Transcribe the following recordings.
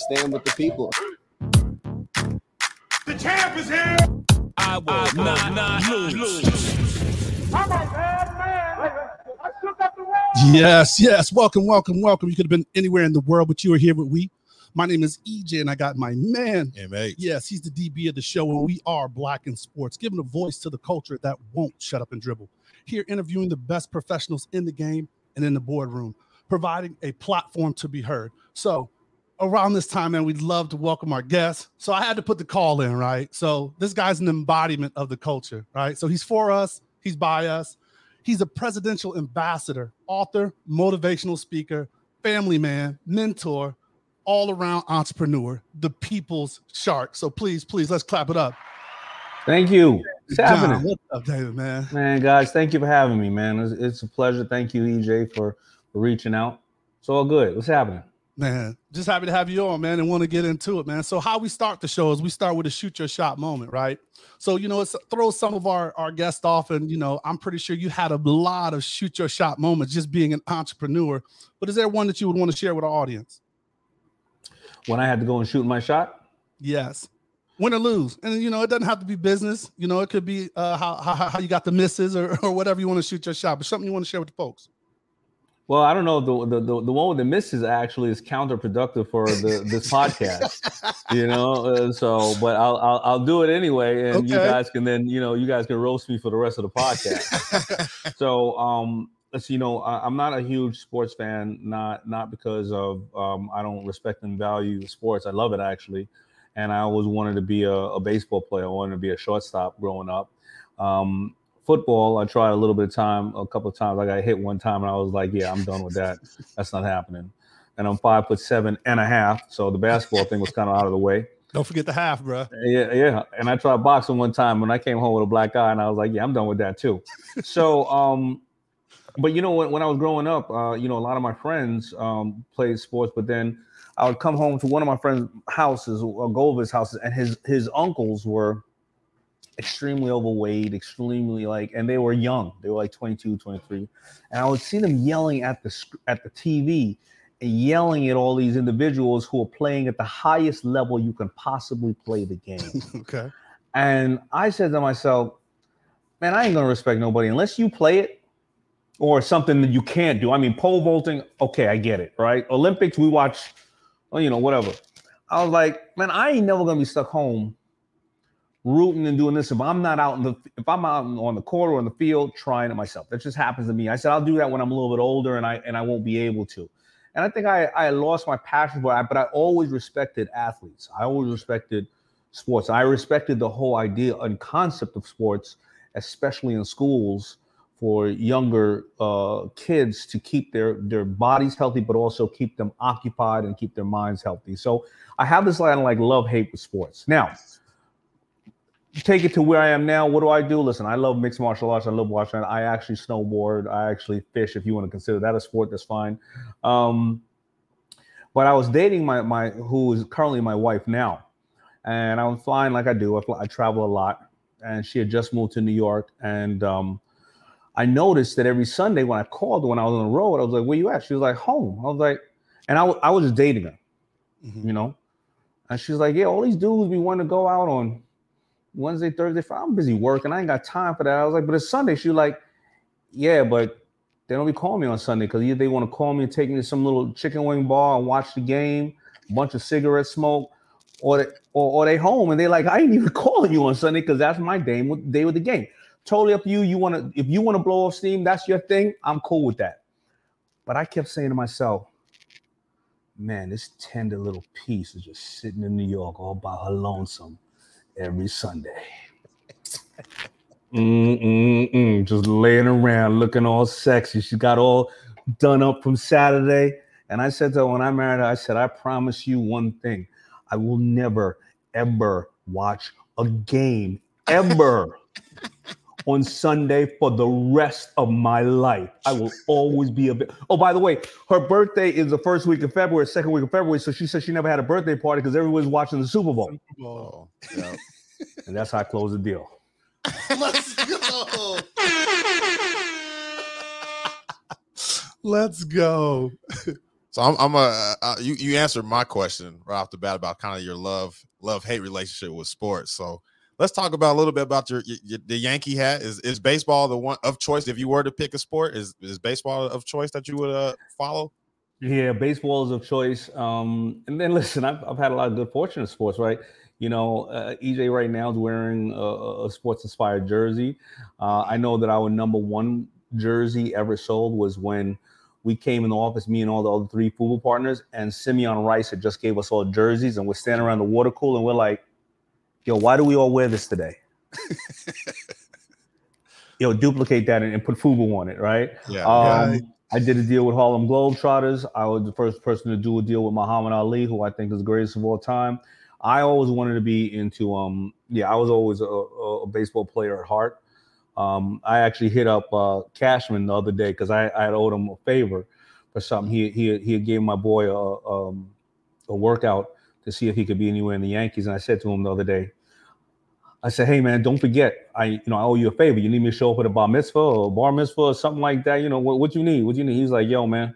stand with the people. The champ is here. I will not, not lose. I'm a bad man. I shook up the world. Yes, yes. Welcome, welcome, welcome. You could have been anywhere in the world, but you are here with we. My name is EJ, and I got my man. MH. Yes, he's the DB of the show, and we are Black in Sports, giving a voice to the culture that won't shut up and dribble. Here, interviewing the best professionals in the game and in the boardroom, providing a platform to be heard. So, around this time, man, we'd love to welcome our guests. So, I had to put the call in, right? So, this guy's an embodiment of the culture, right? So, he's for us, he's by us. He's a presidential ambassador, author, motivational speaker, family man, mentor, all around entrepreneur, the people's shark. So please, please, let's clap it up. Thank you. What's John, happening? what's up, David, man? Man, guys, thank you for having me, man. It's, it's a pleasure. Thank you, EJ, for, for reaching out. It's all good. What's happening? Man, just happy to have you on, man, and want to get into it, man. So, how we start the show is we start with a shoot your shot moment, right? So, you know, it's throw some of our, our guests off, and you know, I'm pretty sure you had a lot of shoot your shot moments just being an entrepreneur. But is there one that you would want to share with our audience? When I had to go and shoot my shot? Yes. Win or lose. And you know, it doesn't have to be business. You know, it could be uh how how, how you got the misses or, or whatever you want to shoot your shot, but something you want to share with the folks. Well, I don't know. The, the the the one with the misses actually is counterproductive for the this podcast, you know. Uh, so, but I'll, I'll I'll do it anyway, and you guys can then you know you guys can roast me for the rest of the podcast. so, um, let's you know, I, I'm not a huge sports fan, not not because of um, I don't respect and value sports. I love it actually, and I always wanted to be a, a baseball player. I wanted to be a shortstop growing up. Um, football, I tried a little bit of time, a couple of times. I got hit one time, and I was like, "Yeah, I'm done with that. That's not happening." And I'm five foot seven and a half, so the basketball thing was kind of out of the way. Don't forget the half, bro. Yeah, yeah. And I tried boxing one time when I came home with a black eye, and I was like, "Yeah, I'm done with that too." so, um, but you know, when, when I was growing up, uh, you know, a lot of my friends um, played sports, but then I would come home to one of my friends' houses, or go over his houses, and his his uncles were extremely overweight, extremely like, and they were young. They were like 22, 23. And I would see them yelling at the at the TV and yelling at all these individuals who are playing at the highest level you can possibly play the game. Okay. and I said to myself, man, I ain't gonna respect nobody unless you play it or something that you can't do. I mean, pole vaulting, okay, I get it, right? Olympics, we watch, well, you know, whatever. I was like, man, I ain't never gonna be stuck home rooting and doing this if I'm not out in the if I'm out on the court or in the field trying it myself. That just happens to me. I said I'll do that when I'm a little bit older and I and I won't be able to. And I think I I lost my passion for it, but I always respected athletes. I always respected sports. I respected the whole idea and concept of sports, especially in schools for younger uh, kids to keep their their bodies healthy, but also keep them occupied and keep their minds healthy. So I have this line of like love hate with sports. Now, take it to where I am now. What do I do? Listen, I love mixed martial arts. I love watching. I actually snowboard. I actually fish. If you want to consider that a sport, that's fine. Um, but I was dating my my who is currently my wife now, and I was flying like I do. I, fly, I travel a lot, and she had just moved to New York, and um, I noticed that every Sunday when I called when I was on the road, I was like, "Where you at?" She was like, "Home." I was like, and I, I was just dating her, Mhm. you know, and she's like, "Yeah, all these dudes we want to go out on Wednesday, Thursday, Friday. I'm busy working. I ain't got time for that." I was like, "But it's Sunday." She was like, "Yeah, but." They don't be calling me on Sunday because they want to call me and take me to some little chicken wing bar and watch the game, a bunch of cigarette smoke, or they, or, or they home and they like, I ain't even calling you on Sunday because that's my day with day with the game. Totally up to you. You want to if you want to blow off steam, that's your thing. I'm cool with that. But I kept saying to myself, man, this tender little piece is just sitting in New York all by her lonesome every Sunday. Mm-mm-mm, just laying around looking all sexy. She got all done up from Saturday. And I said to her when I married her, I said, I promise you one thing. I will never, ever watch a game ever on Sunday for the rest of my life. I will always be a bit. Oh, by the way, her birthday is the first week of February, second week of February. So she said she never had a birthday party because everyone's watching the Super Bowl. Well, Yeah. And that's how I close the deal. let's go. Let's go. So I'm, I'm a uh, you you answered my question right off the bat about kind of your love love hate relationship with sports. So let's talk about a little bit about your, your the Yankee hat. Is is baseball the one of choice if you were to pick a sport? Is is baseball of choice that you would uh, follow? Yeah, baseball is of choice. Um, and then listen, I've, I've had a lot of good fortune in sports, right? You know, uh, EJ right now is wearing a, a sports inspired jersey. Uh, I know that our number one jersey ever sold was when we came in the office, me and all the other three FUBU partners, and Simeon Rice had just gave us all jerseys, and we're standing around the water cooler, and we're like, "Yo, why do we all wear this today?" Yo, duplicate that and, and put FUBU on it, right? Yeah. Um, Right. I did a deal with Harlem Globetrotters. I was the first person to do a deal with Muhammad Ali, who I think is the greatest of all time. I always wanted to be into um yeah, I was always a, a, a baseball player at heart. Um, I actually hit up uh, Cashman the other day because I, I had owed him a favor for something. He he he gave my boy a um, a workout to see if he could be anywhere in the Yankees, and I said to him the other day, I said, "Hey man, don't forget, I you know I owe you a favor. You need me to show up at a bar mitzvah or bar mitzvah or something like that. You know what what you need? What you need?" He's like, "Yo man,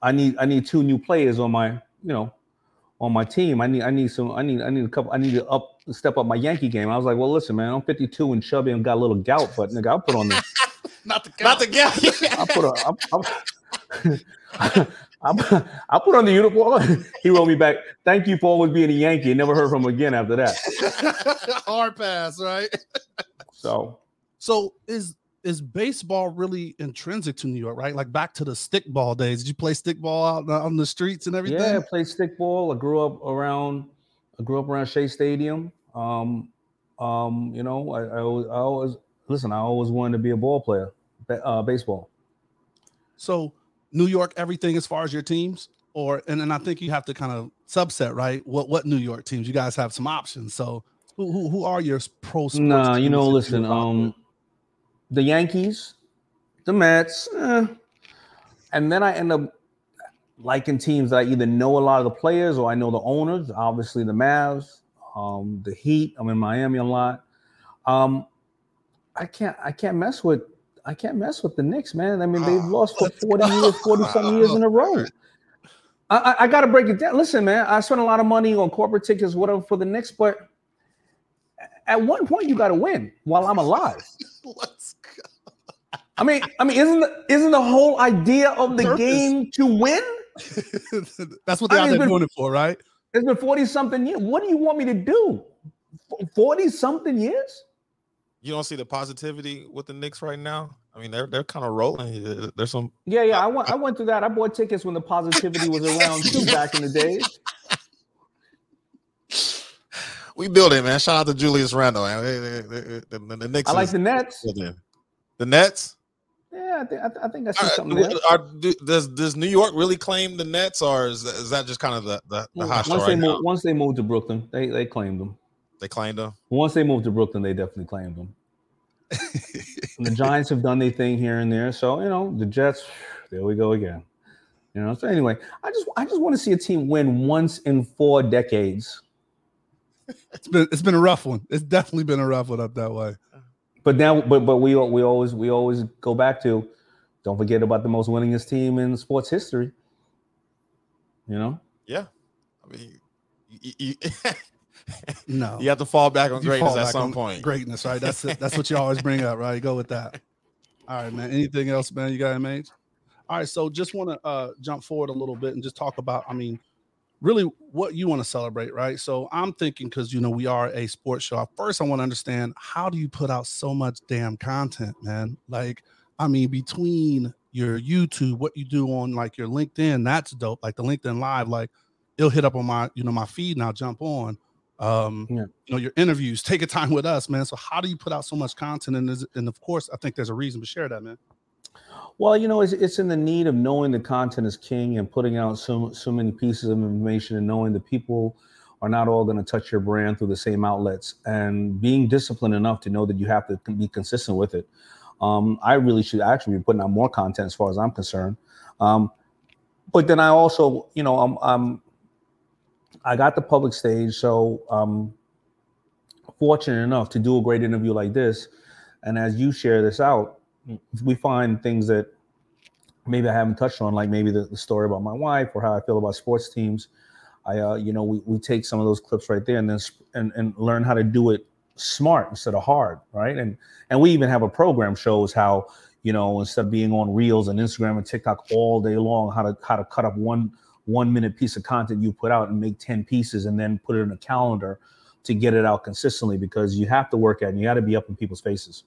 I need I need two new players on my you know on my team. I need I need some I need I need a couple I need to up step up my Yankee game." I was like, "Well, listen, man, I'm 52 and chubby and got a little gout, but nigga, I'll put on this." Not the gout. Not the gout. I put on I, I, I put on the uniform. he wrote me back. Thank you for always being a Yankee. Never heard from him again after that. hard pass, right? So So is is baseball really intrinsic to New York, right? Like back to the stickball days. Did you play stickball out on- on the streets and everything? yeah, I played stickball. I grew up around I grew up around Shea Stadium. Um, um, you know, I, I always I always listen, I always wanted to be a ball player, uh, baseball. So New York, everything as far as your teams, or and then I think you have to kind of subset, right? What what New York teams? You guys have some options. So who who, who are your pro sports? Nah, you know, listen, with? um, the Yankees, the Mets, eh. and then I end up liking teams that I either know a lot of the players or I know the owners. Obviously, the Mavs, um, the Heat. I'm in Miami a lot. Um, I can't, I can't mess with, I can't mess with the Knicks, man. I mean, oh, they've Oh, lost for 40 years, 40 something years in a row. I, I, I got to break it down. Listen, man, I spent a lot of money on corporate tickets, whatever, for the Knicks, but at one point you got to win while I'm alive. Let's go. I mean, I mean, isn't the, isn't the whole idea of the game to win? That's what they're I mean, there doing it for, right? It's been forty something years. What do you want me to do? Forty something years? You don't see the positivity with the Knicks right now. I mean, they're they're kind of rolling. There's some. Yeah, yeah. I went. I went through that. I bought tickets when the positivity was around too back in the days. We build it, man. Shout out to Julius Randle. Man. They- they- they- The, the, the Knicks. I like the Nets. The Nets. Yeah, I think I, think I see uh, something there. are- do- does does New York really claim the Nets, or is that, is that just kind of the the, the Once right they now? moved, once they moved to Brooklyn, they they claimed them. They claimed them. Once they moved to Brooklyn, they definitely claimed them. The Giants have done their thing here and there, so you know the Jets. There we go again. You know. So anyway, I just I just want to see a team win once in four decades. It's been it's been a rough one. It's definitely been a rough one up that way. But now, but but we we always we always go back to, don't forget about the most winningest team in sports history. You know, Yeah, I mean, you, you, No, you have to fall back on You greatness fall at some point. Greatness, right? That's it. That's what you always bring up, right? Go with that. All right, man. Anything else, man? You got made? All right, so just want to uh jump forward a little bit and just talk about, I mean, really what you want to celebrate, right? So I'm thinking because you know we are a sports show. First, I want to understand how do you put out so much damn content, man? Like, I mean, between your YouTube, what you do on like your LinkedIn, that's dope. Like the LinkedIn Live, like it'll hit up on my, you know, my feed and I'll jump on. Um, Yeah. you know, your interviews, take a time with us, man. So how do you put out so much content? And, is- and of course, I think there's a reason to share that, man. well, you know, it's it's in the need of knowing the content is king and putting out so so many pieces of information and knowing that people are not all going to touch your brand through the same outlets and being disciplined enough to know that you have to be consistent with it. Um, I really should actually be putting out more content as far as I'm concerned. Um, but then I also, you know, I'm, I'm I got the public stage, so I'm fortunate enough to do a great interview like this. And as you share this out, we find things that maybe I haven't touched on, like maybe the, the story about my wife or how I feel about sports teams. I, uh, you know, we, we take some of those clips right there and then sp- and, and learn how to do it smart instead of hard, right? And and we even have a program shows how you know instead of being on Reels and Instagram and TikTok all day long, how to how to cut up one one minute piece of content you put out and make ten pieces and then put it in a calendar to get it out consistently because you have to work at it and you got to be up in people's faces.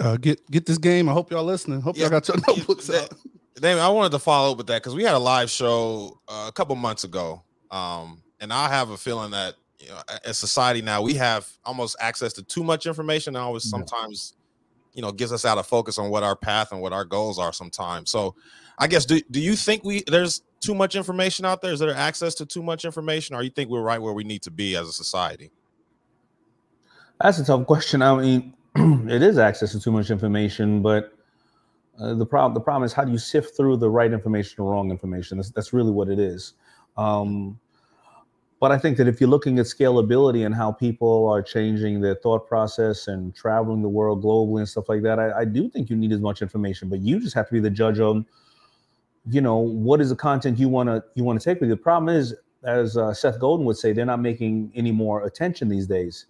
Uh, get get this game. I hope y'all listening. Hope Yeah. y'all got your notebooks That- out. Daymond, I wanted to follow up with that because we had a live show uh, a couple months ago, um, and I have a feeling that you know, as society now, we have almost access to too much information. And always Yeah. sometimes, you know, gets us out of focus on what our path and what our goals are. Sometimes, so I guess do do you think we there's too much information out there? Is there access to too much information, or you think we're right where we need to be as a society? That's a tough question. I mean, it is access to too much information, but uh, the problem the problem is how do you sift through the right information or wrong information? That's, that's really what it is. Um, but I think that if you're looking at scalability and how people are changing their thought process and traveling the world globally and stuff like that, I, I do think you need as much information. But you just have to be the judge on, you know, what is the content you want to you want to take with you. The problem is, as uh, Seth Godin would say, they're not making any more attention these days.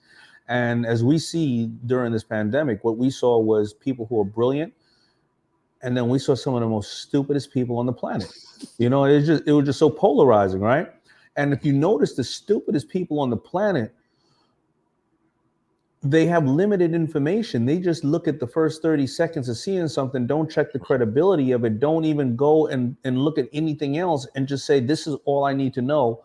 And as we see during this pandemic, what we saw was people who are brilliant, and then we saw some of the most stupidest people on the planet. You know, it just it was just so polarizing, right? And if you notice, the stupidest people on the planet, they have limited information. They just look at the first 30 seconds of seeing something, don't check the credibility of it, don't even go and, and look at anything else and just say, This is all I need to know.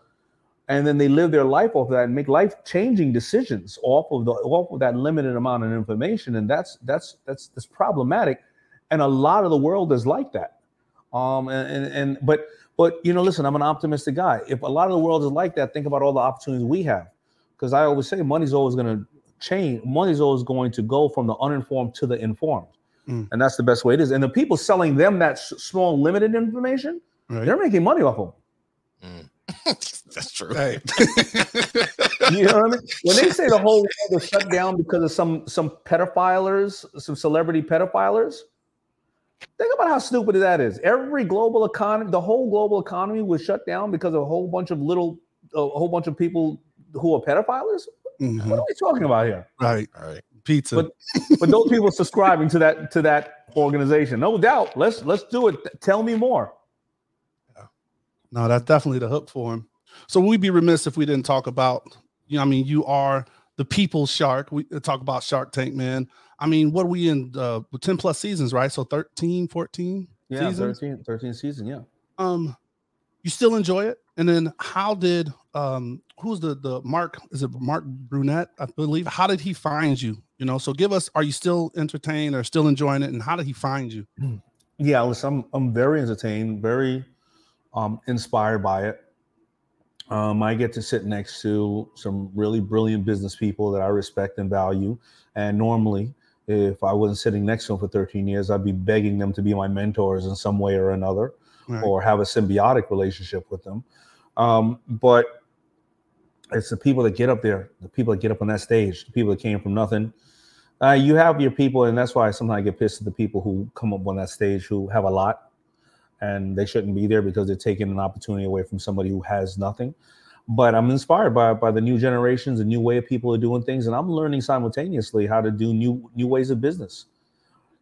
And then they live their life off of that and make life changing decisions off of the off of that limited amount of information. And that's that's that's that's problematic. And a lot of the world is like that. Um and and, and but but you know listen i'm an optimistic guy. If a lot of the world is like that think about all the opportunities we have. Because i always say money's always going to change money's always going to go from the uninformed to the informed Mm. and that's the best way it is and the people selling them that s- small limited information Right. they're making money off of them That's true. Hey. You know what I mean? When they say the whole world is shut down because of some some pedophiles, some celebrity pedophiles, think about how stupid that is. Every global economy, the whole global economy was shut down because of a whole bunch of little, a whole bunch of people who are pedophiles. Mhm. What are we talking about here? Right. All right. Pizza. But- But those people subscribing to that to that organization, no doubt. Let's let's do it. Tell me more. No, that's definitely the hook for him. So we'd be remiss if we didn't talk about, you know, I mean, you are the people's shark. We uh, talk about Shark Tank, man. I mean, what are we in uh 10 plus seasons, right? So 13, 14 Yeah, seasons. 13, 13 season. Yeah. Um, you still enjoy it? And then how did um who's the the Mark is it Mark Burnett, I believe? How did he find you? You know, so give us are you still entertained or still enjoying it? And how did he find you? Yeah, listen, I'm I'm very entertained, very um, inspired by it. Um, I get to sit next to some really brilliant business people that I respect and value. And normally, if I wasn't sitting next to them for 13 years, I'd be begging them to be my mentors in some way or another, Right. or have a symbiotic relationship with them. Um, but it's the people that get up there, the people that get up on that stage, the people that came from nothing. Uh, you have your people, and that's why sometimes I get pissed at the people who come up on that stage who have a lot, and they shouldn't be there because they're taking an opportunity away from somebody who has nothing. But I'm inspired by by the new generations, the new way of people are doing things, and I'm learning simultaneously how to do new new ways of business.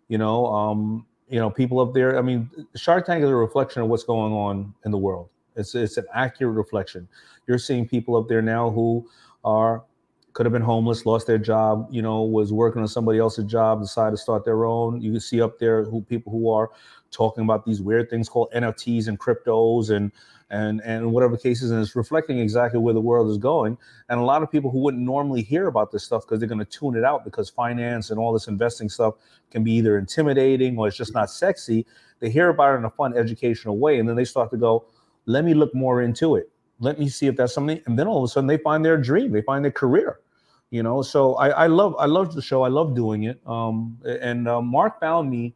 You know, um, you know, people up there. I mean, Shark Tank is a reflection of what's going on in the world. It's it's an accurate reflection. You're seeing people up there now who are could have been homeless, lost their job, you know, was working on somebody else's job, decided to start their own. You can see up there who people who are talking about these weird things called NFTs and cryptos and and and whatever cases, and it's reflecting exactly where the world is going. And a lot of people who wouldn't normally hear about this stuff because they're going to tune it out because finance and all this investing stuff can be either intimidating or it's just not sexy. They hear about it in a fun, educational way, and then they start to go, "Let me look more into it. Let me see if that's something." And then all of a sudden, they find their dream, they find their career you know so i i love i love the show i love doing it um and uh, mark found me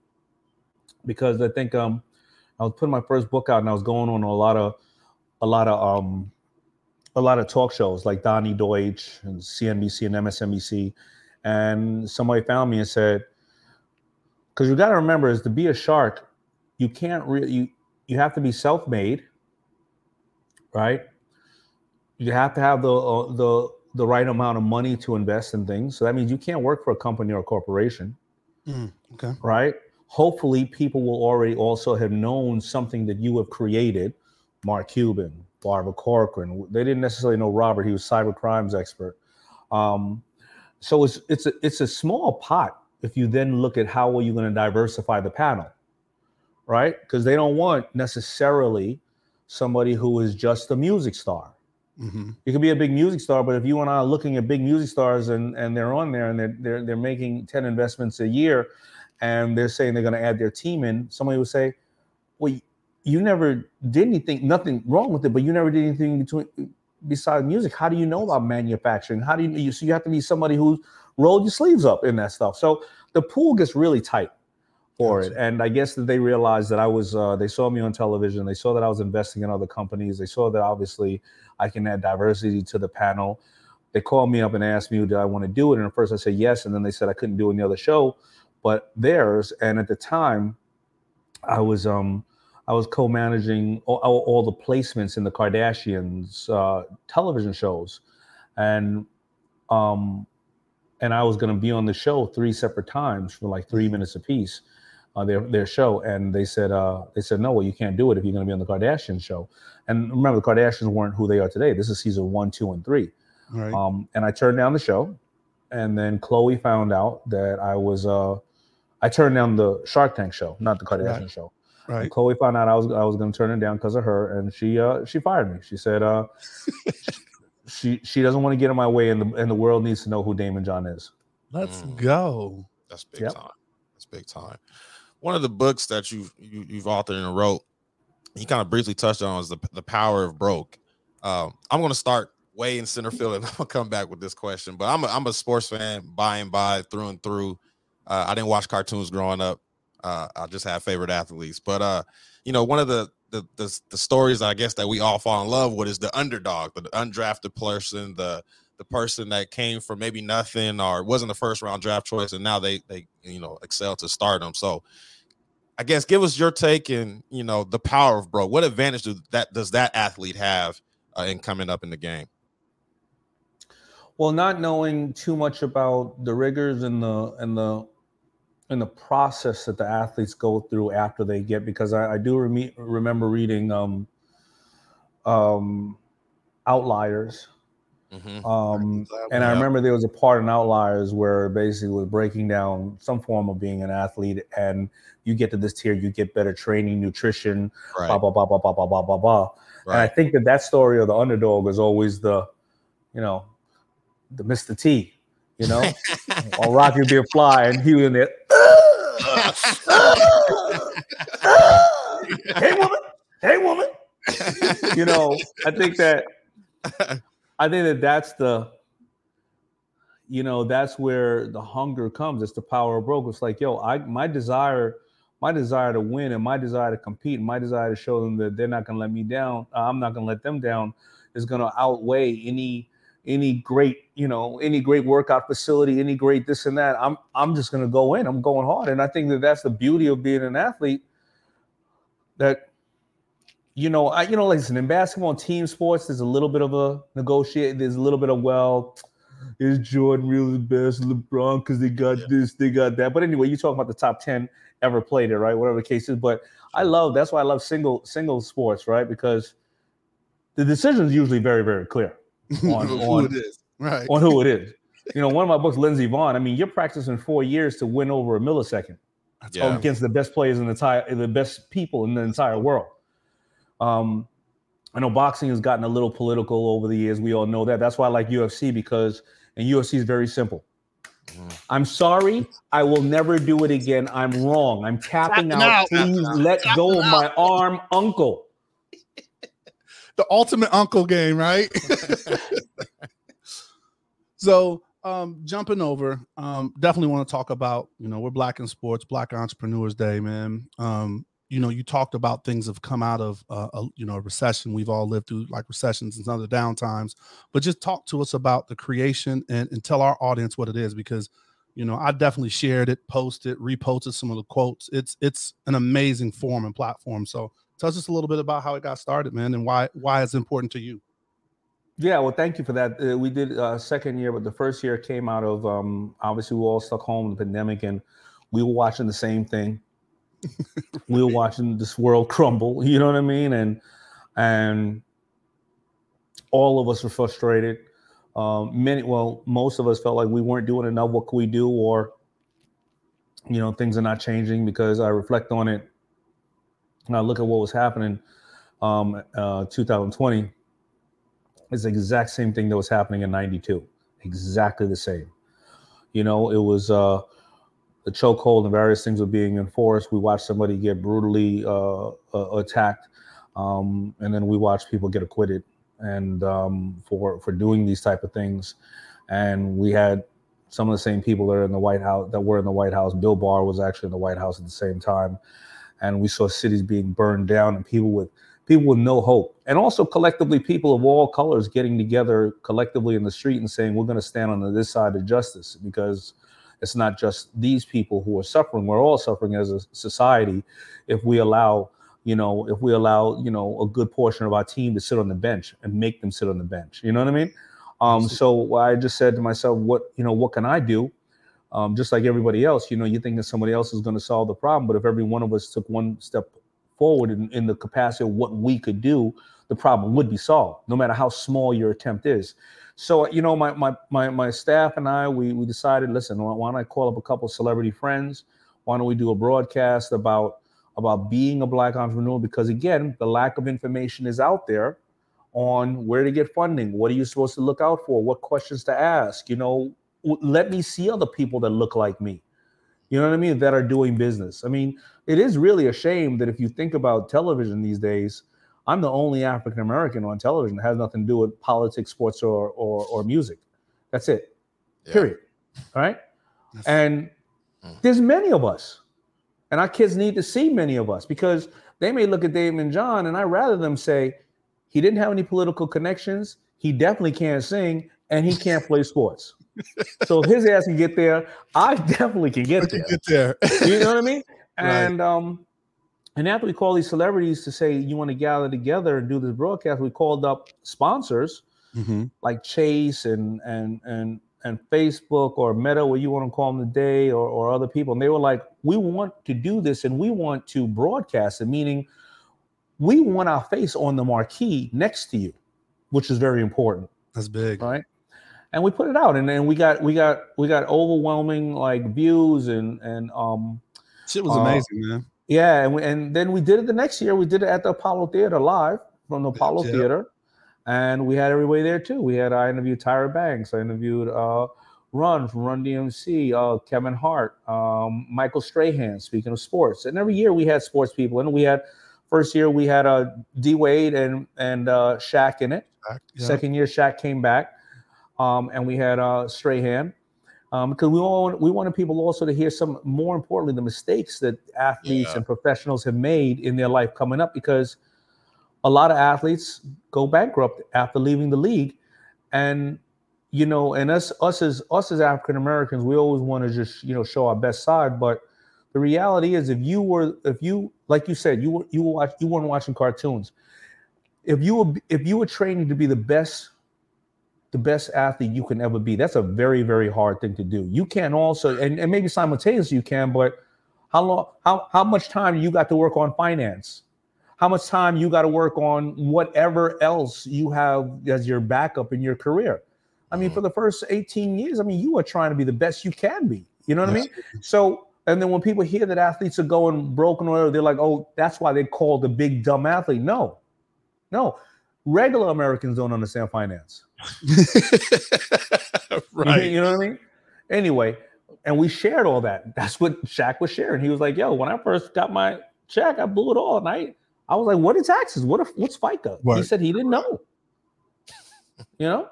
because i think um i was putting my first book out and i was going on a lot of a lot of um a lot of talk shows like donny deutsch and cnbc and msnbc and somebody found me and said because you got to remember is to be a shark you can't really you you have to be self-made, right? You have to have the uh, the the right amount of money to invest in things. So that means you can't work for a company or a corporation, Mm, okay. right? Hopefully, people will already also have known something that you have created. Mark Cuban, Barbara Corcoran. They didn't necessarily know Robert. He was cyber crimes expert. Um, so it's it's a, it's a small pot if you then look at how are you going to diversify the panel, right? Because they don't want necessarily somebody who is just a music star. hmm You could be a big music star, but if you and I are looking at big music stars and, and they're on there and they're, they're they're making 10 investments a year and they're saying they're going to add their team in, somebody would say, Well, you never did anything, nothing wrong with it, but you never did anything between besides music. How do you know about manufacturing? How do you you so you have to be somebody who rolled your sleeves up in that stuff. So the pool gets really tight for it. And I guess that they realized that I was uh, they saw me on television, they saw that I was investing in other companies, they saw that obviously I can add diversity to the panel. They called me up and asked me, did I want to do it? And at first I said yes, and then they said I couldn't do any other show but theirs. And at the time, I was um I was co-managing all, all, the placements in the Kardashians uh, television shows, and um and I was going to be on the show three separate times for like three minutes apiece, uh, their their show. And they said uh they said no, well you can't do it if you're going to be on the Kardashian show. And remember, the Kardashians weren't who they are today. This is season one, two, and three. All right. Um, and I turned down the show, and then Khloé found out that I was. Uh, I turned down the Shark Tank show, not the Kardashian Right. show. right. And Khloé found out I was I was going to turn it down because of her, and she uh, she fired me. She said uh, she she doesn't want to get in my way, and the and the world needs to know who Daymond John is. Let's Mm. go. That's big Yep. time. That's big time. One of the books that you, you you've authored and wrote, you kind of briefly touched on is the the power of broke. Um, I'm to start way in center field, and I'm gonna come back with this question. But I'm a, I'm a sports fan by and by through and through. Uh, I didn't watch cartoons growing up. Uh, I just had favorite athletes. But uh, you know, one of the the, the the stories I guess that we all fall in love with is the underdog, the undrafted person, the the person that came from maybe nothing or wasn't the first round draft choice, and now they they you know excel to stardom. So, I guess give us your take and you know the power of bro. What advantage do that does that athlete have uh, in coming up in the game? Well, not knowing too much about the rigors and the and the and the process that the athletes go through after they get, because I, I do reme- remember reading um, um, Outliers, Mhm. um, and I remember there was a part in Outliers where basically was breaking down some form of being an athlete, and you get to this tier, you get better training, nutrition, blah Right, blah blah blah blah blah blah blah blah. And I think that that story of the underdog is always the, you know, the Mr. T, you know, or Rocky would be a fly and he was in there. hey woman, hey woman. You know, I think that I think that that's the, you know, that's where the hunger comes. It's the power of broke. It's like, yo, I my desire, my desire to win and my desire to compete, and my desire to show them that they're not gonna let me down. uh, I'm not gonna let them down, is gonna outweigh any any great, you know, any great workout facility, any great this and that. I'm I'm just gonna go in. I'm going hard, and I think that that's the beauty of being an athlete. That you know, I you know, listen, in basketball and team sports, there's a little bit of a negotiate. There's a little bit of well, is Jordan really the best? LeBron because they got Yeah. this, they got that. But anyway, you talk about the top ten ever played it, right? Whatever the case is. But I love that's why I love single single sports, right? Because the decision is usually very very clear on Who on, it is. Right. on who it is. You know, one of my books, Lindsey Vonn. I mean, you're practicing four years to win over a millisecond oh, yeah, against the best players in the entire, the best people in the entire world. Um, I know boxing has gotten a little political over the years. We all know that. That's why I like UFC because, and UFC is very simple. Mhm. I'm sorry, I will never do it again. I'm wrong. I'm tapping Tapping out. out. Please let go of my arm, uncle. the ultimate uncle game, right? so um jumping over, um, definitely want to talk about, you know, we're black in sports, Black Entrepreneurs Day, man. Um, you know, you talked about things have come out of uh, a, you know, a recession. We've all lived through like recessions and other downtimes, but just talk to us about the creation and, and tell our audience what it is because You know, I definitely shared it, posted, reposted some of the quotes. It's it's an amazing form and platform. So tell us a little bit about how it got started, man, and why why it's important to you. Yeah, well, thank you for that. Uh, we did uh, second year, but the first year came out of um, obviously we all stuck home in the pandemic, and we were watching the same thing. We were watching this world crumble. You know what I mean? And and all of us were frustrated. Um, many, well, most of us felt like we weren't doing enough. What could we do? Or you know, things are not changing because I reflect on it and I look at what was happening um, uh, 2020 is the exact same thing that was happening in 92 exactly the same you know it was uh the chokehold and various things were being enforced. We watched somebody get brutally uh, uh, attacked um, and then we watched people get acquitted and um, for for doing these type of things. And we had some of the same people that are in the white house that were in the white house. Bill barr was actually in the white house at the same time. And we saw cities being burned down and people with people with no hope. And also collectively people of all colors getting together collectively in the street and saying we're going to stand on this side of justice because it's not just these people who are suffering. We're all suffering as a society if we allow you know if we allow you know a good portion of our team to sit on the bench and make them sit on the bench. You know what i mean? Um so i just said to myself what you know what can i do? Um, just like everybody else you know you think that somebody else is going to solve the problem but if every one of us took one step forward in, in the capacity of what we could do, the problem would be solved, no matter how small your attempt is. So, you know, my my my, my staff and I, we we decided, listen, why don't I call up a couple celebrity friends? Why don't we do a broadcast about about being a black entrepreneur? Because again, the lack of information is out there on where to get funding, what are you supposed to look out for, what questions to ask. You know, let me see other people that look like me you know what I mean, that are doing business. I mean, it is really a shame that if you think about television these days, I'm the only African American on television that has nothing to do with politics, sports, or or, or music. That's it. Yeah. Period. All right. And mm. there's many of us, and our kids need to see many of us because they may look at Daymond John, and I rather them say he didn't have any political connections, he definitely can't sing, and he can't play sports so if his ass can get there, I definitely can get there. Get there. you know what I mean? And right. um, and after we call these celebrities to say you want to gather together and do this broadcast, we called up sponsors mm-hmm. like Chase and and and and Facebook or Meta, what you want to call them today, or, or other people. And they were like, we want to do this and we want to broadcast it, meaning we want our face on the marquee next to you, which is very important. That's big. Right and we put it out, and then we got we got we got overwhelming like views and and um, shit was uh, amazing, man. Yeah, and we, and then we did it the next year. We did it at the Apollo Theater live from the Apollo yeah. Theater, and we had everybody there too. We had I interviewed Tyra Banks, I interviewed uh, Run from Run DMC, uh, Kevin Hart, um, Michael Strahan. Speaking of sports, and every year we had sports people, and we had first year we had uh, D Wade and and uh, Shaq in it. Yeah. Second year Shaq came back um, and we had uh, Strahan. Um, because we all we wanted people also to hear some more importantly the mistakes that athletes yeah. and professionals have made in their life coming up because a lot of athletes go bankrupt after leaving the league. And you know and us us as us as African Americans we always want to just you know show our best side. But the reality is if you were if you like you said you were you were watch, you weren't watching cartoons. If you were if you were training to be the best the best athlete you can ever be. That's a very, very hard thing to do. You can also, and, and maybe simultaneously you can, but how long, how, how much time you got to work on finance? How much time you got to work on whatever else you have as your backup in your career? I mean, mm-hmm. for the first 18 years, I mean, you are trying to be the best you can be. You know what yes. I mean? So, and then when people hear that athletes are going broken or they're like, oh, that's why they call the big dumb athlete. No, no regular Americans don't understand finance. right. You know what I mean? Anyway, and we shared all that. That's what Shaq was sharing. He was like, "Yo, when I first got my check, I blew it all night." I I was like, "What is taxes? What if, what's FICA?" Right. He said he didn't know. you know,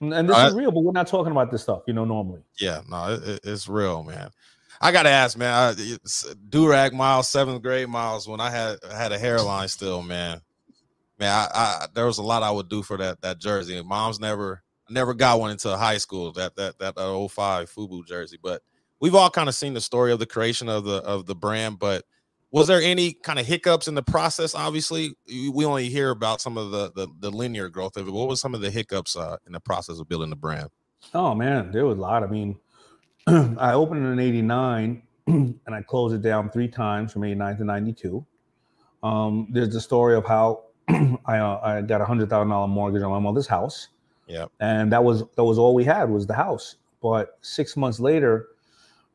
and this I, is real, but we're not talking about this stuff. You know, normally. Yeah, no, it, it's real, man. I gotta ask, man. I, Durag Miles, seventh grade Miles, when I had had a hairline still, man man, I, I, there was a lot I would do for that that jersey. Mom's never never got one until high school. That that that, that 05 FUBU jersey, but we've all kind of seen the story of the creation of the of the brand, but was there any kind of hiccups in the process? Obviously, we only hear about some of the the, the linear growth of it. What was some of the hiccups uh, in the process of building the brand? Oh man, there was a lot. I mean, I opened in '89 and I closed it down three times from '89 to '92. Um, there's the story of how I uh, I got a hundred thousand dollar mortgage on my mother's house. Yeah, and that was that was all we had was the house. But six months later,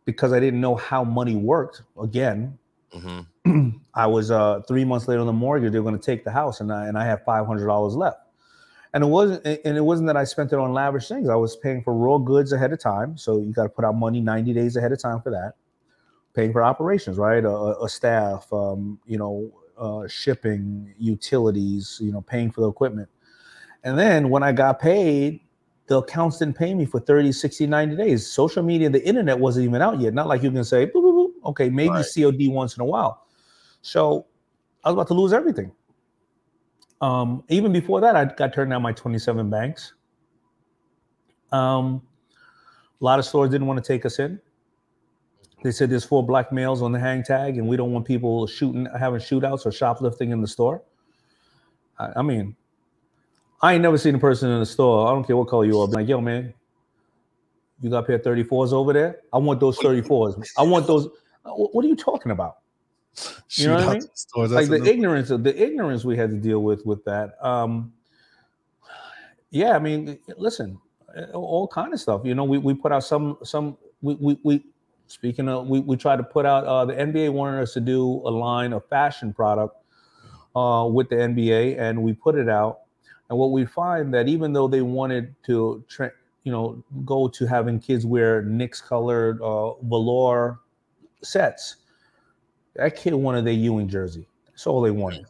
because I didn't know how money worked, again, mm-hmm. I was uh, three months later on the mortgage. They were going to take the house, and I and I had five hundred dollars left. And it wasn't and it wasn't that I spent it on lavish things. I was paying for raw goods ahead of time, so you got to put out money ninety days ahead of time for that. Paying for operations, right? A, a staff, um, you know, uh, shipping, utilities, you know, paying for the equipment. And then when I got paid, the accounts didn't pay me for 30, 60, 90 days. Social media, the internet wasn't even out yet. Not like you can say, boop, boop, boop. okay, maybe Right. COD once in a while. So I was about to lose everything. Um, even before that, I got turned down my 27 banks. Um, a lot of stores didn't want to take us in. They said there's four black males on the hang tag, and we don't want people shooting, having shootouts or shoplifting in the store. I, I mean, I ain't never seen a person in the store. I don't care what color you are. Like, yo, man, you got a pair of 34s over there? I want those 34s. I want those. Uh, What are you talking about? You know what I mean? stores, like the ignorance of the ignorance we had to deal with with that. Um, yeah, I mean, listen, all kind of stuff. You know, we, we put out some some we we, we speaking of we we tried to put out uh, the NBA wanted us to do a line of fashion product uh, with the NBA, and we put it out. And what we find that even though they wanted to, tra- you know, go to having kids wear Knicks colored uh, velour sets, that kid wanted their Ewing jersey. That's all they wanted.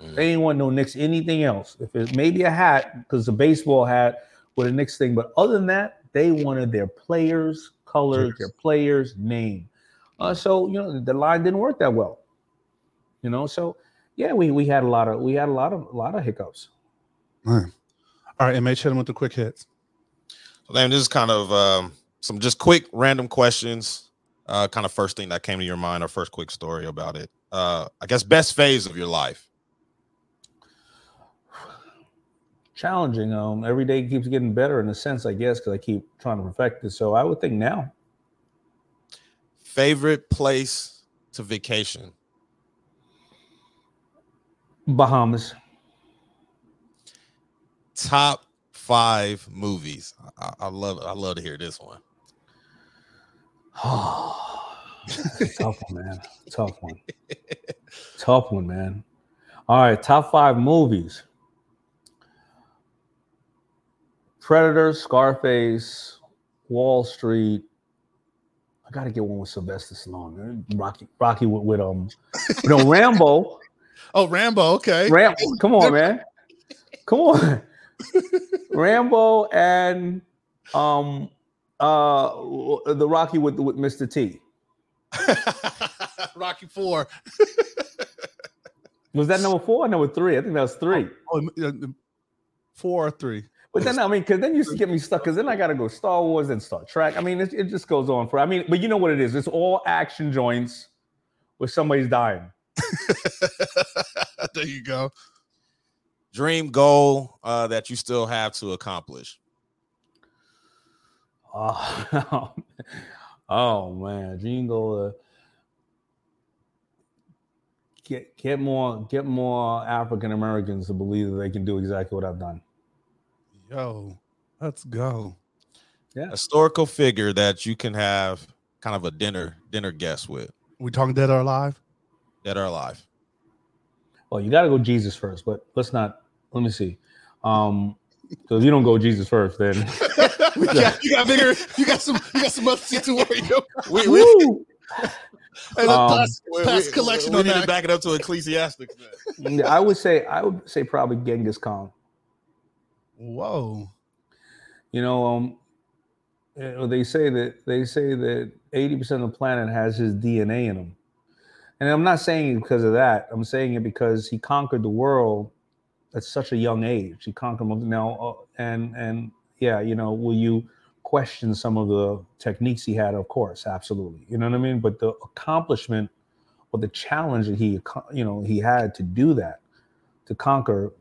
Mhm. They didn't want no Knicks anything else. If it's maybe a hat, because a baseball hat with a Knicks thing, but other than that, they wanted their players' colors, their players' name. Uh, so you know the line didn't work that well. You know, so yeah, we we had a lot of we had a lot of a lot of hiccups. Man. All right, MH, hit him with the quick hits. So then this is kind of um, some just quick random questions. Uh, kind of first thing that came to your mind or first quick story about it. Uh, I guess best phase of your life. Challenging. Um, every day keeps getting better in a sense, I guess, because I keep trying to perfect it. So I would think now. Favorite place to vacation. Bahamas. Top five movies. I, I love. I love to hear this one. Tough one, man. Tough one. Tough one, man. All right, top five movies. Predator, Scarface, Wall Street. I gotta get one with Sylvester Stallone. Rocky, Rocky with, with um, no Rambo. Oh, Rambo. Okay. Rambo. come on, man. Come on. Rambo and um uh the Rocky with with Mr. T. Rocky Four. Was that number four or number three? I think that was three. Oh, uh, four or three. But then I mean, because then you get me stuck. Because then I got to go Star Wars and Star Trek. I mean, it, it just goes on for. I mean, but you know what it is? It's all action joints where somebody's dying. there you go. Dream goal uh, that you still have to accomplish. Oh, oh man, Jingle. Uh, get get more get more African Americans to believe that they can do exactly what I've done. Yo, let's go. Yeah. Historical figure that you can have kind of a dinner dinner guest with We talking dead or alive? Dead or alive. Well, you got to go Jesus first, but let's not. Let me see. Um, so if you don't go Jesus first, then you, got, you got bigger. You got some. You got some other shit to worry about. We, we, Woo! Hey, let's Um, pass, we- pass we- collection we on need to that. back it up to Ecclesiastes. then. I would say I would say probably Genghis Khan. Whoa. You know, um, they say that they say that eighty percent of the planet has his DNA in him, and I'm not saying it because of that. I'm saying it because he conquered the world at such a young age. He conquered now, uh, and and yeah, you know, will you question some of the techniques he had, of course, absolutely. You know what I mean? But the accomplishment or the challenge that he, you know, he had to do that, to conquer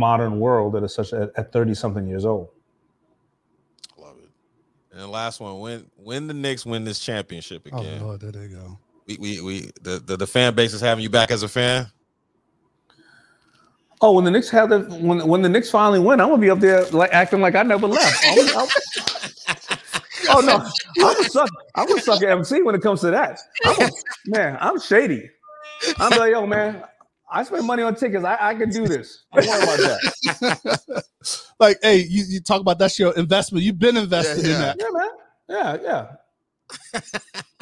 modern world at a such at 30 something years old. Love it. And the last one, when when the Knicks win this championship Oh again, Lord, there they go. we, we we the, the the fan base is having you back as a fan. Oh, when the Knicks have the when when the Knicks finally win, I'm gonna be up there like acting like I never left. I'm- I'm- oh no, I'm a suck. I'm a sucker MC when it comes to that. I'm a, man, I'm shady. I'm like, yo, man, I spend money on tickets. I, I can do this. Don't worry about that. Like, hey, you, you talk about that's your investment. You've been invested in yeah. that. Yeah, man. Yeah, yeah.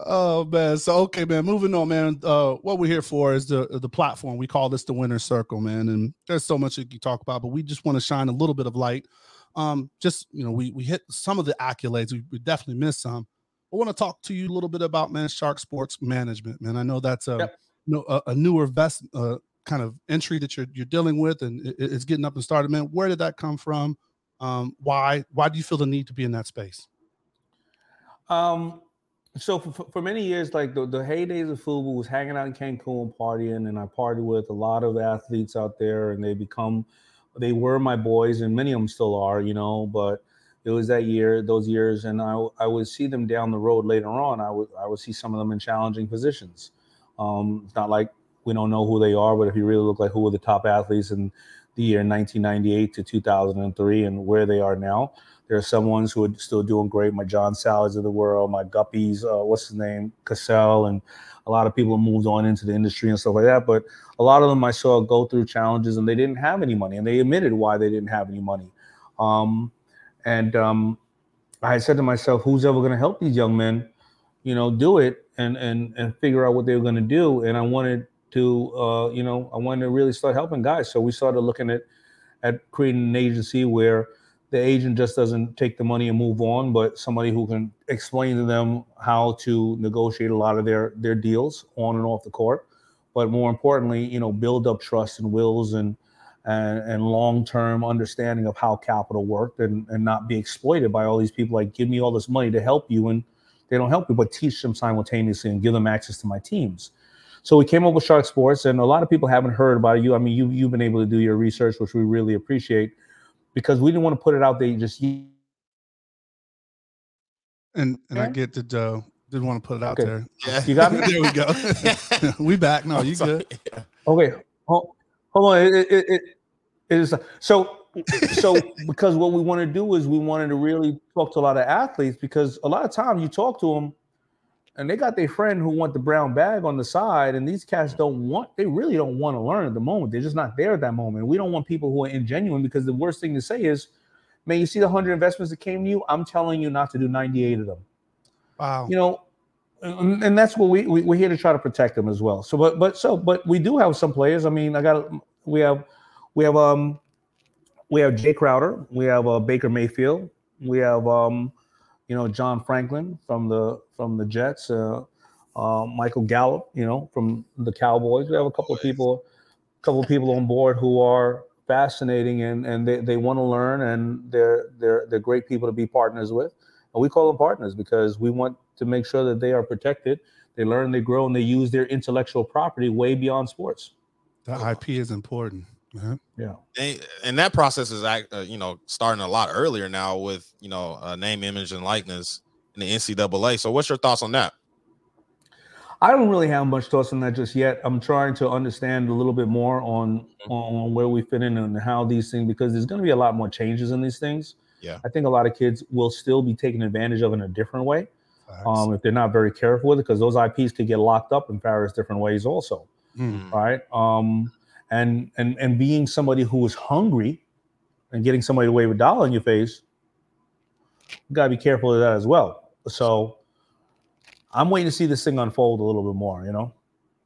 Oh man. So okay, man. Moving on, man. Uh, what we're here for is the the platform. We call this the winner circle, man. And there's so much that you talk about, but we just want to shine a little bit of light. Um, just you know, we we hit some of the accolades. We, we definitely missed some. I want to talk to you a little bit about man Shark Sports Management, man. I know that's a Yep. Know, a, a newer vest uh, kind of entry that you're you're dealing with, and it, it's getting up and started, man. Where did that come from? Um, why why do you feel the need to be in that space? Um, so for, for- for many years, like the, the heydays of FUBU was hanging out in Cancun partying, and I partied with a lot of athletes out there, and they become, they were my boys, and many of them still are, you know. But it was that year, those years, and I I would see them down the road later on. I would I would see some of them in challenging positions. Um, it's not like we don't know who they are, but if you really look like who were the top athletes in the year 1998 to 2003 and where they are now, there are some ones who are still doing great. My John Salleys of the world, my Guppies, uh, what's his name, Cassell, and a lot of people moved on into the industry and stuff like that. But a lot of them I saw go through challenges and they didn't have any money, and they admitted why they didn't have any money. Um, and um, I said to myself, who's ever going to help these young men, you know, do it and and and figure out what they were going to do? And I wanted to, uh, you know, I wanted to really start helping guys. So we started looking at at creating an agency where the agent just doesn't take the money and move on, but somebody who can explain to them how to negotiate a lot of their their deals on and off the court. But more importantly, you know, build up trust and wills and and, and long term understanding of how capital worked and, and not be exploited by all these people like give me all this money to help you and they don't help you, but teach them simultaneously and give them access to my teams. So we came up with Shark Sports, and a lot of people haven't heard about you. I mean, you you've been able to do your research, which we really appreciate, because we didn't want to put it out there just And and I get that uh, didn't want to put it out Okay. there. Yeah. You got me? there we go. we back. No, you Sorry. good. Okay, hold, hold on. It, it, it, it is so so because what we want to do is we wanted to really talk to a lot of athletes because a lot of times you talk to them and they got their friend who want the brown bag on the side and these cats don't want they really don't want to learn at the moment. They're just not there at that moment. We don't want people who are ingenuine because the worst thing to say is man you see the 100 investments that came to you? I'm telling you not to do 98 of them. Wow. you know and, and that's what we, we we're here to try to protect them as well. So but but so but we do have some players. I mean i got we have we have um we have jae crowder. We have uh, baker mayfield. We have um you know john franklin from the from the jets uh, uh michael gallup you know from the cowboys. We have a couple of people a couple of people on board who are fascinating and and they, they want to learn and they're they're they're great people to be partners with. And we call them partners because we want to make sure that they are protected they learn they grow and they use their intellectual property way beyond sports. The IP is important. Uh-huh. yeah and, and that process is act, uh, you know starting a lot earlier now with you know uh, name image and likeness in the ncaa so what's your thoughts on that I don't really have much thoughts on that just yet. I'm trying to understand a little bit more on on where we fit in and how these things because there's going to be a lot more changes in these things. Yeah. I think a lot of kids will still be taken advantage of in a different way Facts. um, if they're not very careful with it because those IPs could get locked up in various different ways also, Mm. right? Um, and and and being somebody who is hungry and getting somebody to wave a dollar in your face, you gotta be careful of that as well. So I'm waiting to see this thing unfold a little bit more, you know.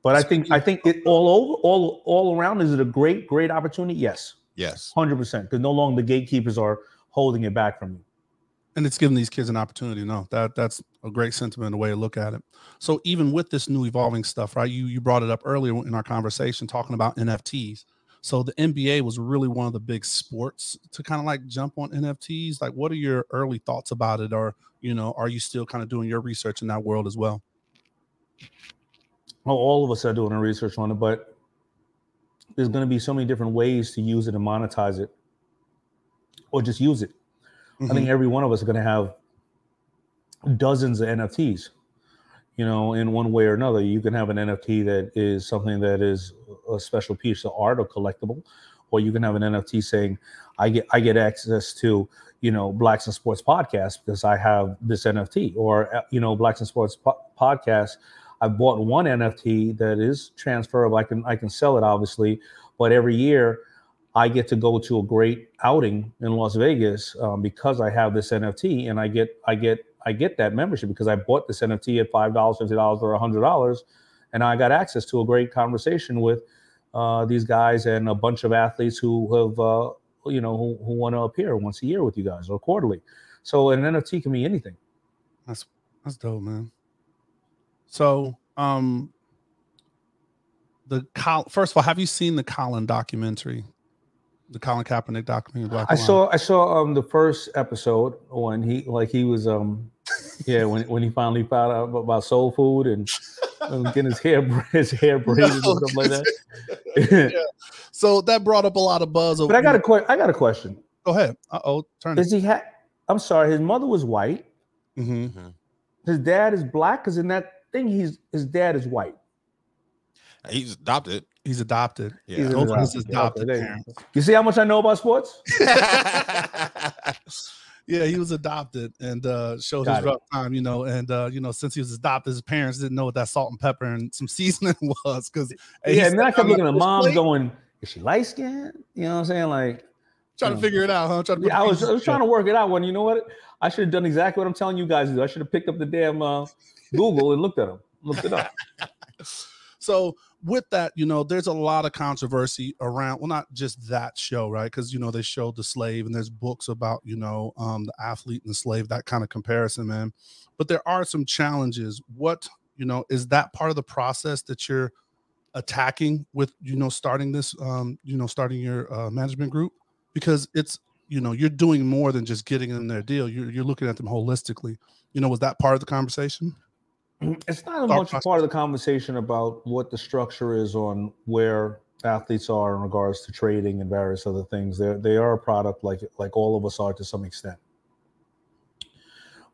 But I think I think it all over, all all around. Is it a great, great opportunity? Yes, yes hundred percent. Because no longer the gatekeepers are holding it back from you. And it's giving these kids an opportunity. No, that that's a great sentiment, a way to look at it. So even with this new evolving stuff, right? You you brought it up earlier in our conversation talking about NFTs. So the NBA was really one of the big sports to kind of like jump on NFTs. Like, what are your early thoughts about it? Or, you know, are you still kind of doing your research in that world as well? Well, all of us are doing our research on it, but there's going to be so many different ways to use it and monetize it, or just use it. I think Mhm. every one of us is going to have dozens of NFTs. You know, in one way or another, you can have an NFT that is something that is a special piece of art or collectible, or you can have an NFT saying, "I get I get access to you know Blacks and Sports podcast because I have this NFT," or uh, you know Blacks and Sports po- podcast. I bought one NFT that is transferable. I can I can sell it obviously, but every year I get to go to a great outing in Las Vegas um, because I have this NFT, and I get I get I get that membership because I bought this NFT at five dollars, fifty dollars, or hundred dollars, and I got access to a great conversation with uh, these guys and a bunch of athletes who have uh, you know who, who want to appear once a year with you guys or quarterly. So an NFT can be anything. That's that's dope, man. So, um, the Col- first of all, have you seen the Colin documentary, the Colin Kaepernick documentary? Black I Lives? saw I saw um the first episode when he like he was um yeah when when he finally found out about soul food and um, getting his hair his hair braided and stuff like that. So that brought up a lot of buzz. but I got a que- I got a question. go ahead. Uh oh, turn it. He have? I'm sorry, his mother was white. hmm His dad is black because in that thing he's his dad is white. He's adopted. He's adopted. Yeah. He's Those are his adopted. adopted Okay, there you parents. You see how much I know about sports? Yeah, he was adopted and uh showed Got his it. rough time, you know, and uh, you know, since he was adopted, his parents didn't know what that salt and pepper and some seasoning was because yeah, and then I kept looking at mom going, "Is she light skinned?" You know what I'm saying? Like, trying to figure it out, huh? Trying to yeah, I was, I was trying to work it out. When you know what, I should have done exactly what I'm telling you guys to do. I should have picked up the damn uh, Google and looked at them, looked it up. So with that, you know, there's a lot of controversy around. Well, not just that show, right? Because you know they showed the slave, and there's books about you know um, the athlete and the slave, that kind of comparison, man. But there are some challenges. What you know is that part of the process that you're attacking with you know starting this um, you know starting your uh, management group because it's you know you're doing more than just getting in their deal. You're you're looking at them holistically. You know, was that part of the conversation? It's not as much a process. part of the conversation about what the structure is on where athletes are in regards to trading and various other things. They they are a product like like all of us are to some extent.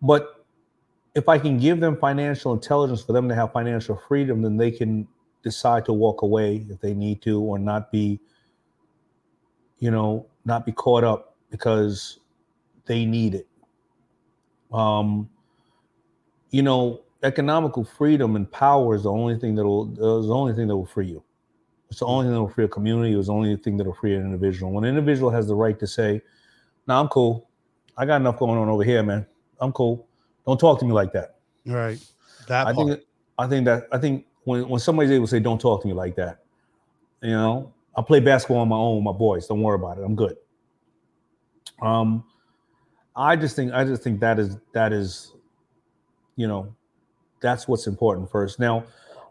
But if I can give them financial intelligence for them to have financial freedom, then they can decide to walk away if they need to, or not be, you know, not be caught up because they need it. Um, you know, economical freedom and power is the only thing that will is the only thing that will free you. It's the only thing that will free a community. It's the only thing that will free an individual. When an individual has the right to say, "No, I'm cool. I got enough going on over here, man. I'm cool. Don't talk to me like that." Right. That I part. think I think that I think when when somebody's able to say, "Don't talk to me like that," you know, I play basketball on my own with my boys. Don't worry about it. I'm good. Um, I just think I just think that is that is, you know, that's what's important first. Now,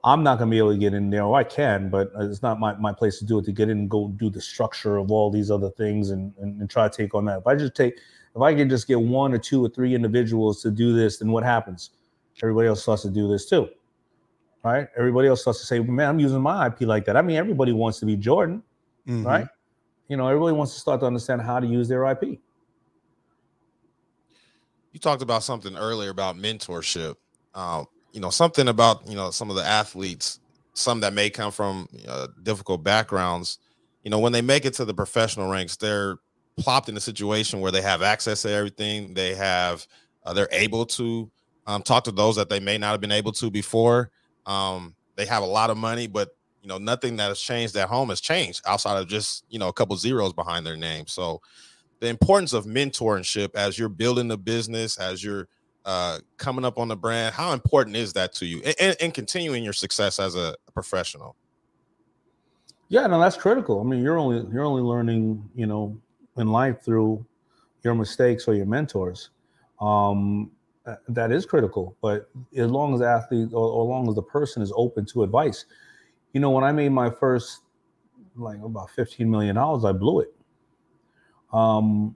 I'm not going to be able to get in there. Or I can, but it's not my, my place to do it. To get in and go do the structure of all these other things and, and and try to take on that. If I just take, if I can just get one or two or three individuals to do this, then what happens? Everybody else starts to do this too, right? Everybody else starts to say, "Man, I'm using my IP like that." I mean, everybody wants to be Jordan, Mhm. right? You know, everybody wants to start to understand how to use their IP. you talked about something earlier about mentorship. Um, you know, something about you know some of the athletes, some that may come from difficult backgrounds. You know, when they make it to the professional ranks, they're plopped in a situation where they have access to everything. They have, uh, they're able to um, talk to those that they may not have been able to before. Um, they have a lot of money, but you know, nothing that has changed at home has changed outside of just you know a couple zeros behind their name. So the importance of mentorship as you're building the business, as you're uh, coming up on the brand, how important is that to you and, and continuing your success as a professional? Yeah, no, that's critical. I mean, you're only you're only learning, you know, in life through your mistakes or your mentors. Um, that- that is critical. But as long as the athlete or, or as long as the person is open to advice, you know, when I made my first like about fifteen million dollars. I blew it. Um,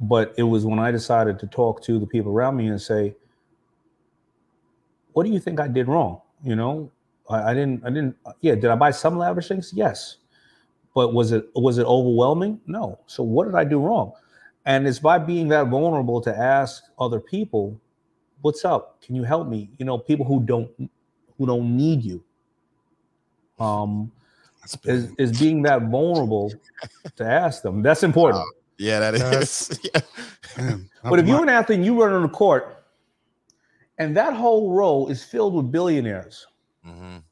but it was when I decided to talk to the people around me and say, "What do you think I did wrong?" You know, I, I didn't. I didn't. Yeah, did I buy some lavish things? Yes, but was it was it overwhelming? No. So what did I do wrong? And it's by being that vulnerable to ask other people, "What's up? Can you help me?" You know, people who don't who don't need you. Um, is is being that vulnerable to ask them. That's important. Yeah, that That's- is. yeah. Man, But if you're an athlete and you run on the court, and that whole row is filled with billionaires, Mhm.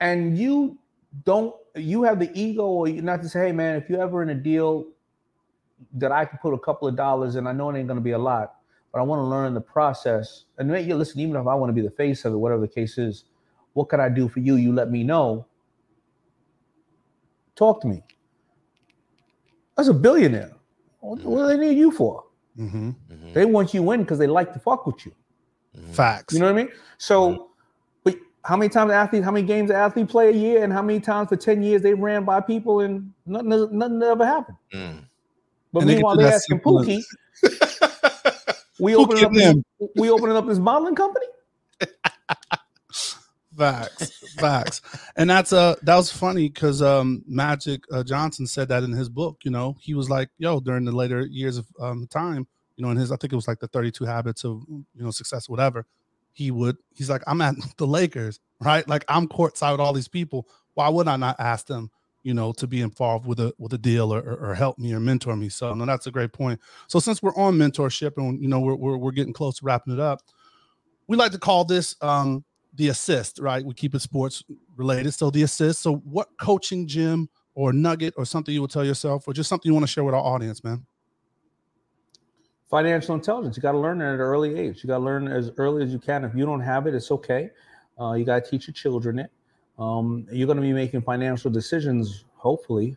and you don't, you have the ego, or you not to say, hey man, if you're ever in a deal that I can put a couple of dollars in, I know it ain't going to be a lot, but I want to learn the process. And maybe listen, even if I want to be the face of it, whatever the case is, what can I do for you? You let me know. Talk to me. That's a billionaire. What, what do they need you for? Mhm. Mhm. They want you in because they like to fuck with you. Mhm. facts. You know what I mean? So, but how many times athletes, how many games an athlete play a year, and how many times for ten years they ran by people and nothing, nothing ever happened. Mm. But And meanwhile, to they that asking simple- Pookie, we Pookie opening up, this, we opening up this modeling company. Facts, facts, and that's uh that was funny because um Magic uh, Johnson said that in his book. You know, he was like, "Yo," during the later years of um time, you know, in his I think it was like the Thirty Two Habits of you know Success, whatever. He would, he's like, "I'm at the Lakers, right? Like I'm courtside with all these people. Why would I not ask them, you know, to be involved with a with a deal or, or, or help me or mentor me?" So, no, that's a great point. So, since we're on mentorship and you know we're we're, we're getting close to wrapping it up, we like to call this um the assist, right? We keep it sports related. So the assist. So what coaching gym or nugget or something you would tell yourself or just something you want to share with our audience, man? Financial intelligence. You got to learn it at an early age. You got to learn as early as you can. If you don't have it, it's okay. Uh, you got to teach your children it. Um, you're going to be making financial decisions, hopefully,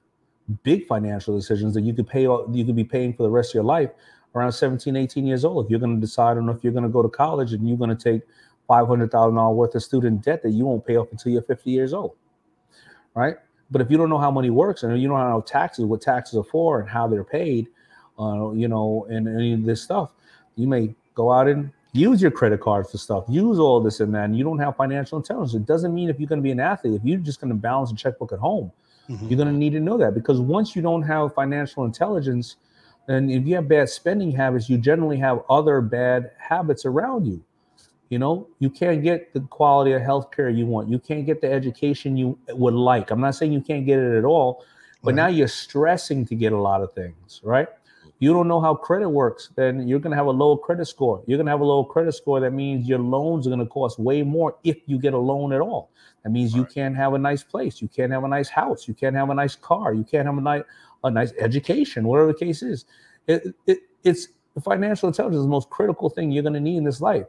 big financial decisions that you could pay. You could be paying for the rest of your life around 17, 18 years old. If you're going to decide on if you're going to go to college and you're going to take five hundred thousand dollars worth of student debt that you won't pay off until you're 50 years old, right? But if you don't know how money works and you don't know how taxes, what taxes are for, and how they're paid, uh, you know, and any of this stuff, you may go out and use your credit card for stuff, use all this and that, and you don't have financial intelligence. It doesn't mean if you're going to be an athlete, if you're just going to balance a checkbook at home, you're going to need to know that because once you don't have financial intelligence, and if you have bad spending habits, you generally have other bad habits around you. You know, you can't get the quality of healthcare you want. You can't get the education you would like. I'm not saying you can't get it at all, but Right. now you're stressing to get a lot of things, right? You don't know how credit works, then you're going to have a low credit score. You're going to have a low credit score. That means your loans are going to cost way more if you get a loan at all. That means you can't have a nice place. You can't have a nice house. You can't have a nice car. You can't have a nice a nice education, whatever the case is. It, it, it's financial intelligence is the most critical thing you're going to need in this life.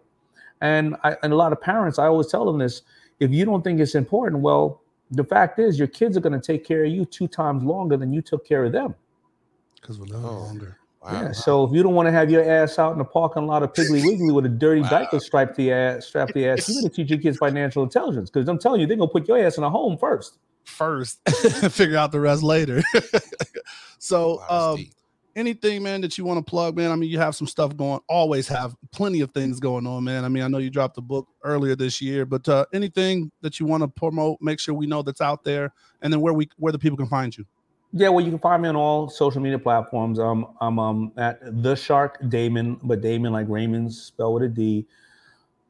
And I, and a lot of parents, I always tell them this: if you don't think it's important, well, the fact is, your kids are going to take care of you two times longer than you took care of them. Because we're no Oh. longer. Wow. Yeah. So if you don't want to have your ass out in the parking lot of Piggly Wiggly with a dirty Wow. diaper strapped to your ass, strapped to your ass, you got to teach your kids financial intelligence because I'm telling you, they're gonna put your ass in a home first. First, figure out the rest later. so, Wow, um, deep. Anything, man, that you want to plug, man? I mean, you have some stuff going. Always have plenty of things going on, man. I mean, I know you dropped a book earlier this year, but uh, anything that you want to promote, make sure we know that's out there, and then where we where the people can find you. Yeah, well, you can find me on all social media platforms. Um, I'm um at the Shark Daymond, but Daymond like Raymond spelled with a D.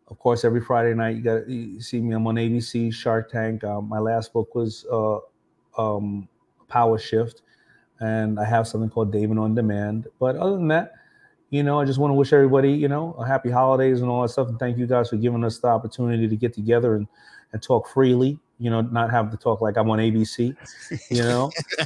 Of course, every Friday night you got you see me. I'm on ABC Shark Tank. Um, my last book was uh, um, Power Shift, and I have something called Daymond on Demand. But other than that, you know, I just want to wish everybody, you know, a happy holidays and all that stuff. And thank you guys for giving us the opportunity to get together and and talk freely. You know, not have to talk like I'm on ABC. You know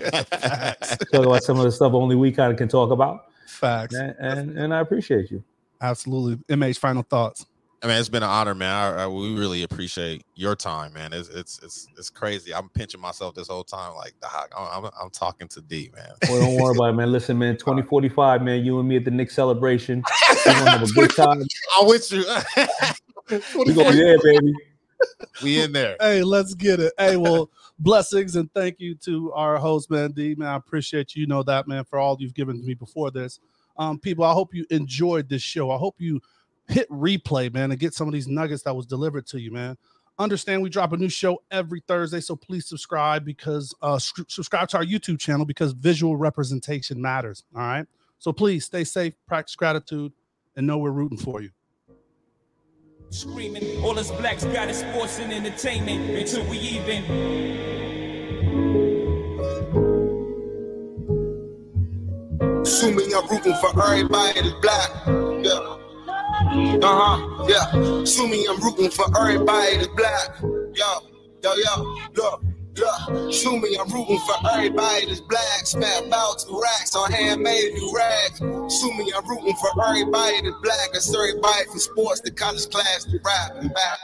talk about some of the stuff only we kind of can talk about. Facts. And, and and I appreciate you. Absolutely. MH, final thoughts. I mean, it's been an honor, man. I, I, we really appreciate your time, man. It's it's it's it's crazy. I'm pinching myself this whole time, like Doc, I'm, I'm I'm talking to D, man. Well, don't worry about it, man. Listen, man, 2045, man, you and me at the Knicks celebration. We're gonna have a good time. I'm with you. We're gonna be there, baby. We in there. Hey, let's get it. Hey, well, blessings and thank you to our host, man. D, man, I appreciate you. You know that, man, for all you've given to me before this. Um, people, I hope you enjoyed this show. I hope you hit replay, man, and get some of these nuggets that was delivered to you, man. Understand we drop a new show every Thursday, so please subscribe because uh s- subscribe to our YouTube channel because visual representation matters. All right. So please stay safe, practice gratitude, and know we're rooting for you. Screaming, all us blacks got is sports and entertainment until we even. Assuming I'm rooting for everybody that's black. Yeah. Uh-huh. Yeah. Assuming I'm rooting for everybody that's black. Yo, yo, yo, look. Look, assuming I'm rooting for everybody that's black, smack out two racks on handmade new rags. Assuming I'm rooting for everybody that's black, I that's everybody from sports to college class to rap and back.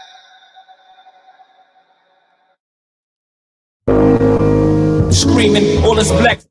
Screaming, all us blacks.